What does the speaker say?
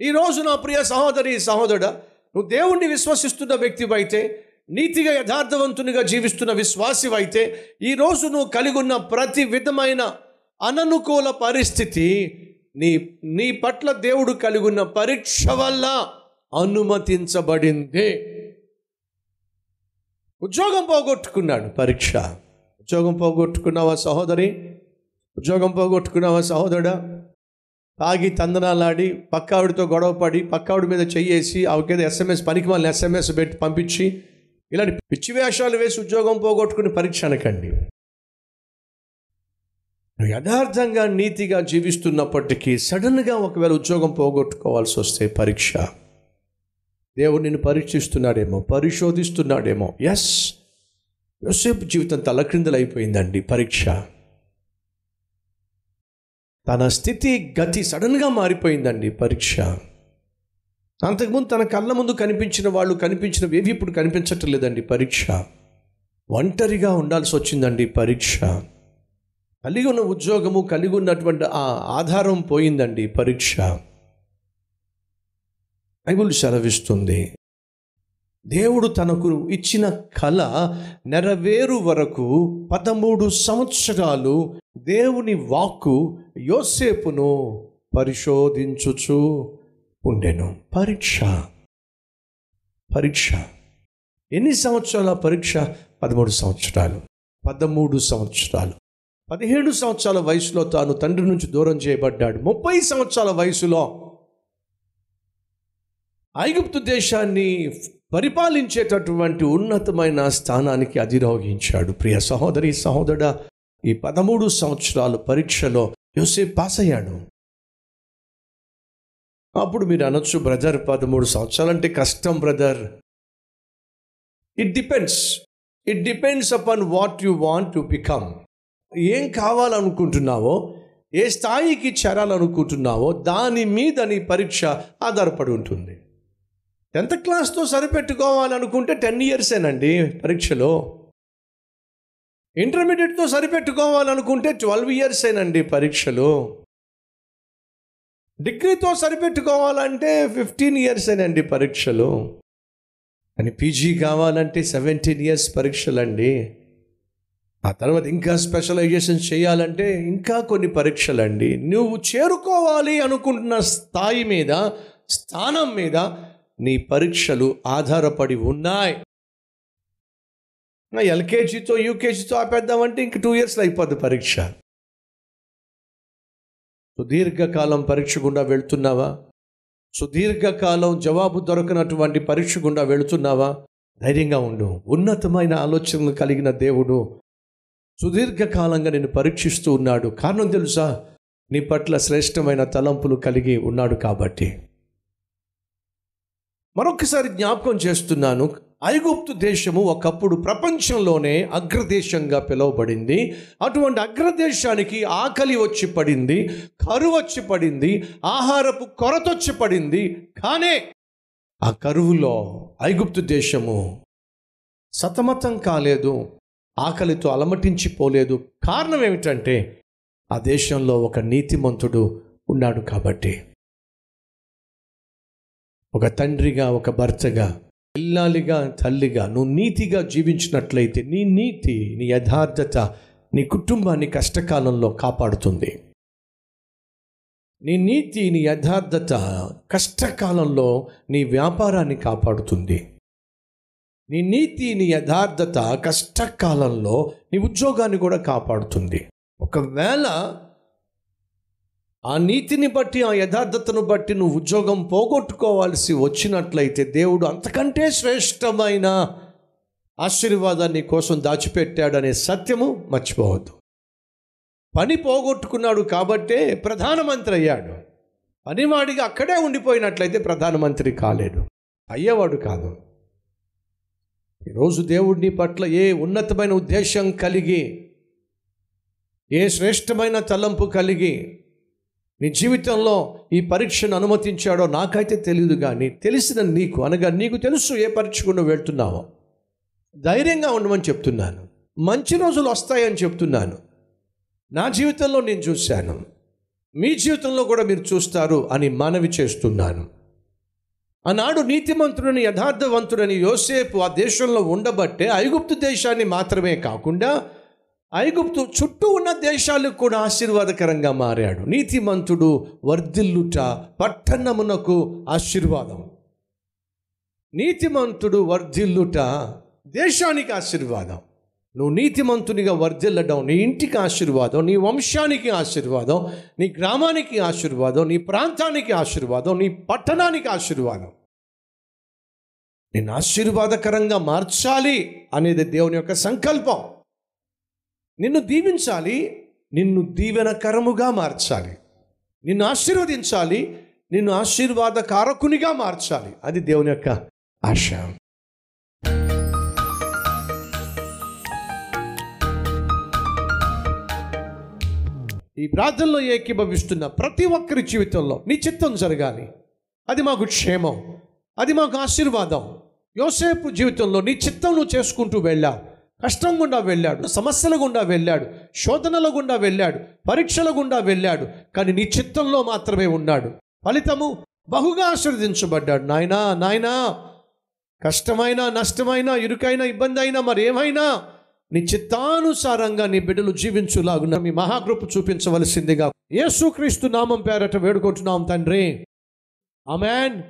ఈరోజు నా ప్రియ సహోదరి సహోదరుడా నువ్వు దేవుణ్ణి విశ్వసిస్తున్న వ్యక్తివైతే నీతిగా యథార్థవంతునిగా జీవిస్తున్న విశ్వాసివైతే ఈరోజు నువ్వు కలిగి ఉన్న ప్రతి విధమైన అననుకూల పరిస్థితి నీ నీ పట్ల దేవుడు కలిగి ఉన్న పరీక్ష వల్ల అనుమతించబడింది. ఉద్యోగం పోగొట్టుకున్నాడు పరీక్ష. ఉద్యోగం పోగొట్టుకున్నావా సహోదరి? ఉద్యోగం పోగొట్టుకున్నావా సహోదరుడా? తాగి తందనాలాడి పక్కావిడితో గొడవపడి పక్కావిడి మీద చెయ్యేసి ఆవిడ ఎస్ఎంఎస్ పనికి వాళ్ళని ఎస్ఎంఎస్ పెట్టి పంపించి ఇలాంటి పిచ్చి వేషాలు వేసి ఉద్యోగం పోగొట్టుకుని పరీక్ష అనకండి. నువ్వు యథార్థంగా నీతిగా జీవిస్తున్నప్పటికీ సడన్గా ఒకవేళ ఉద్యోగం పోగొట్టుకోవాల్సి వస్తే పరీక్ష. దేవుడు నిన్ను పరీక్షిస్తున్నాడేమో పరిశోధిస్తున్నాడేమో. ఎస్ యోసేపు జీవితం తలక్రిందలైపోయిందండి పరీక్ష. తన స్థితి గతి సడన్గా మారిపోయిందండి పరీక్ష. అంతకుముందు తన కళ్ళ ముందు కనిపించిన వాళ్ళు కనిపించినవి ఏవి ఇప్పుడు కనిపించటం లేదండి పరీక్ష. ఒంటరిగా ఉండాల్సి వచ్చిందండి పరీక్ష. కలిగి ఉన్న ఉద్యోగము కలిగి ఉన్నటువంటి ఆ ఆధారం పోయిందండి పరీక్ష. బైబుల్ సెలవిస్తుంది. దేవుడు తనకు ఇచ్చిన కళ నెరవేరు వరకు పదమూడు సంవత్సరాలు దేవుని వాక్కు యోసేపును పరిశోధించుచు ఉండెను. పరీక్ష. పరీక్ష. ఎన్ని సంవత్సరాల పరీక్ష? పదమూడు సంవత్సరాలు. పదమూడు సంవత్సరాలు. పదిహేడు సంవత్సరాల వయసులో తాను తండ్రి నుంచి దూరం చేయబడ్డాడు. ముప్పై సంవత్సరాల వయసులో ఐగుప్తు దేశాన్ని పరిపాలించేటటువంటి ఉన్నతమైన స్థానానికి అధిరోహించాడు. ప్రియ సహోదరి సహోదరుడ ఈ పదమూడు సంవత్సరాలు పరీక్షలో యోసేపు పాస్ అయ్యాడు. అప్పుడు మీరు అనొచ్చు బ్రదర్ పదమూడు సంవత్సరాలంటే కష్టం brother. It depends it depends upon what you want to become ఏం కావాలనుకుంటున్నావో ఏ స్థాయికి చేరాలనుకుంటున్నావో దాని మీద నీ పరీక్ష ఆధారపడి ఉంటుంది. టెన్త్ క్లాస్తో సరిపెట్టుకోవాలనుకుంటే టెన్ ఇయర్సేనండి పరీక్షలో. ఇంటర్మీడియట్తో సరిపెట్టుకోవాలనుకుంటే ట్వెల్వ్ ఇయర్సేనండి పరీక్షలు. డిగ్రీతో సరిపెట్టుకోవాలంటే ఫిఫ్టీన్ ఇయర్సేనండి పరీక్షలు. అని పీజీ కావాలంటే సెవెంటీన్ ఇయర్స్ పరీక్షలండి. ఆ తర్వాత ఇంకా స్పెషలైజేషన్ చేయాలంటే ఇంకా కొన్ని పరీక్షలండి. నువ్వు చేరుకోవాలి అనుకుంటున్న స్థాయి మీద స్థానం మీద నీ పరీక్షలు ఆధారపడి ఉన్నాయి. ఎల్కేజీతో యూకేజీతో ఆపేద్దామంటే ఇంక టూ ఇయర్స్లో అయిపోద్ది పరీక్ష. సుదీర్ఘకాలం పరీక్ష గుండా వెళ్తున్నావా? సుదీర్ఘకాలం జవాబు దొరకనటువంటి పరీక్ష గుండా వెళుతున్నావా? ధైర్యంగా ఉండు. ఉన్నతమైన ఆలోచనలు కలిగిన దేవుడు సుదీర్ఘకాలంగా నేను పరీక్షిస్తూ ఉన్నాడు. కారణం తెలుసా? నీ పట్ల శ్రేష్టమైన తలంపులు కలిగి ఉన్నాడు కాబట్టి. మరొకసారి జ్ఞాపకం చేస్తున్నాను. ఐగుప్తు దేశము ఒకప్పుడు ప్రపంచంలోనే అగ్రదేశంగా పిలువబడింది. అటువంటి అగ్రదేశానికి ఆకలి వచ్చి పడింది కరువు వచ్చి పడింది ఆహారపు కొరత వచ్చి పడింది. కానీ ఆ కరువులో ఐగుప్తు దేశము సతమతం కాలేదు ఆకలితో అలమటించిపోలేదు. కారణం ఏమిటంటే ఆ దేశంలో ఒక నీతిమంతుడు ఉన్నాడు కాబట్టి. ఒక తండ్రిగా ఒక భర్తగా ఇల్లాలిగా తల్లిగా నువ్వు నీతిగా జీవించినట్లయితే నీ నీతి నీ యథార్థత నీ కుటుంబాన్ని కష్టకాలంలో కాపాడుతుంది. నీ నీతి నీ యథార్థత కష్టకాలంలో నీ వ్యాపారాన్ని కాపాడుతుంది. నీ నీతి నీ యథార్థత కష్టకాలంలో నీ ఉద్యోగాన్ని కూడా కాపాడుతుంది. ఒకవేళ ఆ నీతిని బట్టి ఆ యథార్థతను బట్టి నువ్వు ఉద్యోగం పోగొట్టుకోవాల్సి వచ్చినట్లయితే దేవుడు అంతకంటే శ్రేష్టమైన ఆశీర్వాదాన్ని కోసం దాచిపెట్టాడనే సత్యము మర్చిపోవద్దు. పని పోగొట్టుకున్నాడు కాబట్టే ప్రధానమంత్రి అయ్యాడు. పనివాడిగా అక్కడే ఉండిపోయినట్లయితే ప్రధానమంత్రి కాలేడు. అయ్యేవాడు కాదు. ఈరోజు దేవుడిని పట్ల ఏ ఉన్నతమైన ఉద్దేశం కలిగి ఏ శ్రేష్టమైన తలంపు కలిగి నీ జీవితంలో ఈ పరీక్షను అనుమతించాడో నాకైతే తెలియదు కానీ తెలిసిన నీకు అనగా నీకు తెలుసు ఏ పరీక్షకు నువ్వు వెళ్తున్నావో. ధైర్యంగా ఉండమని చెప్తున్నాను. మంచి రోజులు వస్తాయని చెప్తున్నాను. నా జీవితంలో నేను చూశాను. మీ జీవితంలో కూడా మీరు చూస్తారు అని మనవి చేస్తున్నాను. ఆనాడు నీతిమంతుడని యథార్థవంతుడని యోసేపు ఆ దేశంలో ఉండబట్టే ఐగుప్తు దేశాన్ని మాత్రమే కాకుండా ఐగుప్తు చుట్టూ ఉన్న దేశాలకు కూడా ఆశీర్వాదకరంగా మారాడు. నీతిమంతుడు వర్ధిల్లుట పట్టణమునకు ఆశీర్వాదం. నీతిమంతుడు వర్ధిల్లుట దేశానికి ఆశీర్వాదం. నువ్వు నీతిమంతునిగా వర్ధిల్లడం నీ ఇంటికి ఆశీర్వాదం నీ వంశానికి ఆశీర్వాదం నీ గ్రామానికి ఆశీర్వాదం నీ ప్రాంతానికి ఆశీర్వాదం నీ పట్టణానికి ఆశీర్వాదం. నేను ఆశీర్వాదకరంగా మార్చాలి అనేది దేవుని యొక్క సంకల్పం. నిన్ను దీవించాలి నిన్ను దీవెనకరముగా మార్చాలి. నిన్ను ఆశీర్వదించాలి నిన్ను ఆశీర్వాద కారకునిగా మార్చాలి. అది దేవుని యొక్క ఆశ. ఈ ప్రార్థనలో ఏకీభవిస్తున్న ప్రతి ఒక్కరి జీవితంలో నీ చిత్తం జరగాలి. అది మాకు క్షేమం. అది మాకు ఆశీర్వాదం. యోసేపు జీవితంలో నీ చిత్తం నువ్వు చేసుకుంటూ వెళ్ళావు. కష్టం గుండా వెళ్ళాడు సమస్యల గుండా వెళ్ళాడు శోధనల గుండా వెళ్ళాడు పరీక్షల గుండా వెళ్ళాడు కానీ నీ చిత్తంలో మాత్రమే ఉన్నాడు. ఫలితము బహుగా ఆశీర్వదించబడ్డాడు. నాయనా నాయనా కష్టమైనా నష్టమైనా ఇరుకైనా ఇబ్బంది అయినా మరి ఏమైనా నీ చిత్తానుసారంగా నీ బిడ్డలు జీవించులాగున మీ మహాకృప చూపించవలసిందిగా యేసుక్రీస్తు నామం పేరట వేడుకుంటున్నాం తండ్రి. అమెన్